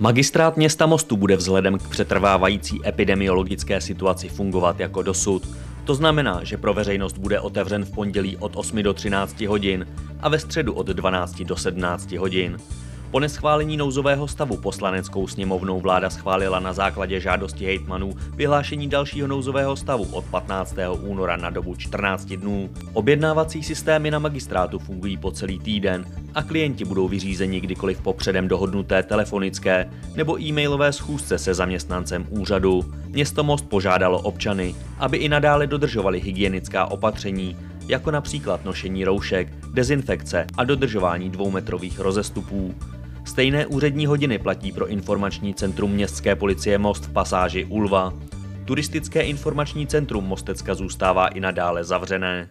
Magistrát města Mostu bude vzhledem k přetrvávající epidemiologické situaci fungovat jako dosud. To znamená, že pro veřejnost bude otevřen v pondělí od 8 do 13 hodin a ve středu od 12 do 17 hodin. Po neschválení nouzového stavu poslaneckou sněmovnou vláda schválila na základě žádosti hejtmanů vyhlášení dalšího nouzového stavu od 15. února na dobu 14 dnů. Objednávací systémy na magistrátu fungují po celý týden a klienti budou vyřízeni kdykoliv po předem dohodnuté telefonické nebo e-mailové schůzce se zaměstnancem úřadu. Město Most požádalo občany, aby i nadále dodržovali hygienická opatření, jako například nošení roušek, dezinfekce a dodržování dvoumetrových rozestupů. Stejné úřední hodiny platí pro informační centrum Městské policie Most v pasáži Ulva. Turistické informační centrum Mostecka zůstává i nadále zavřené.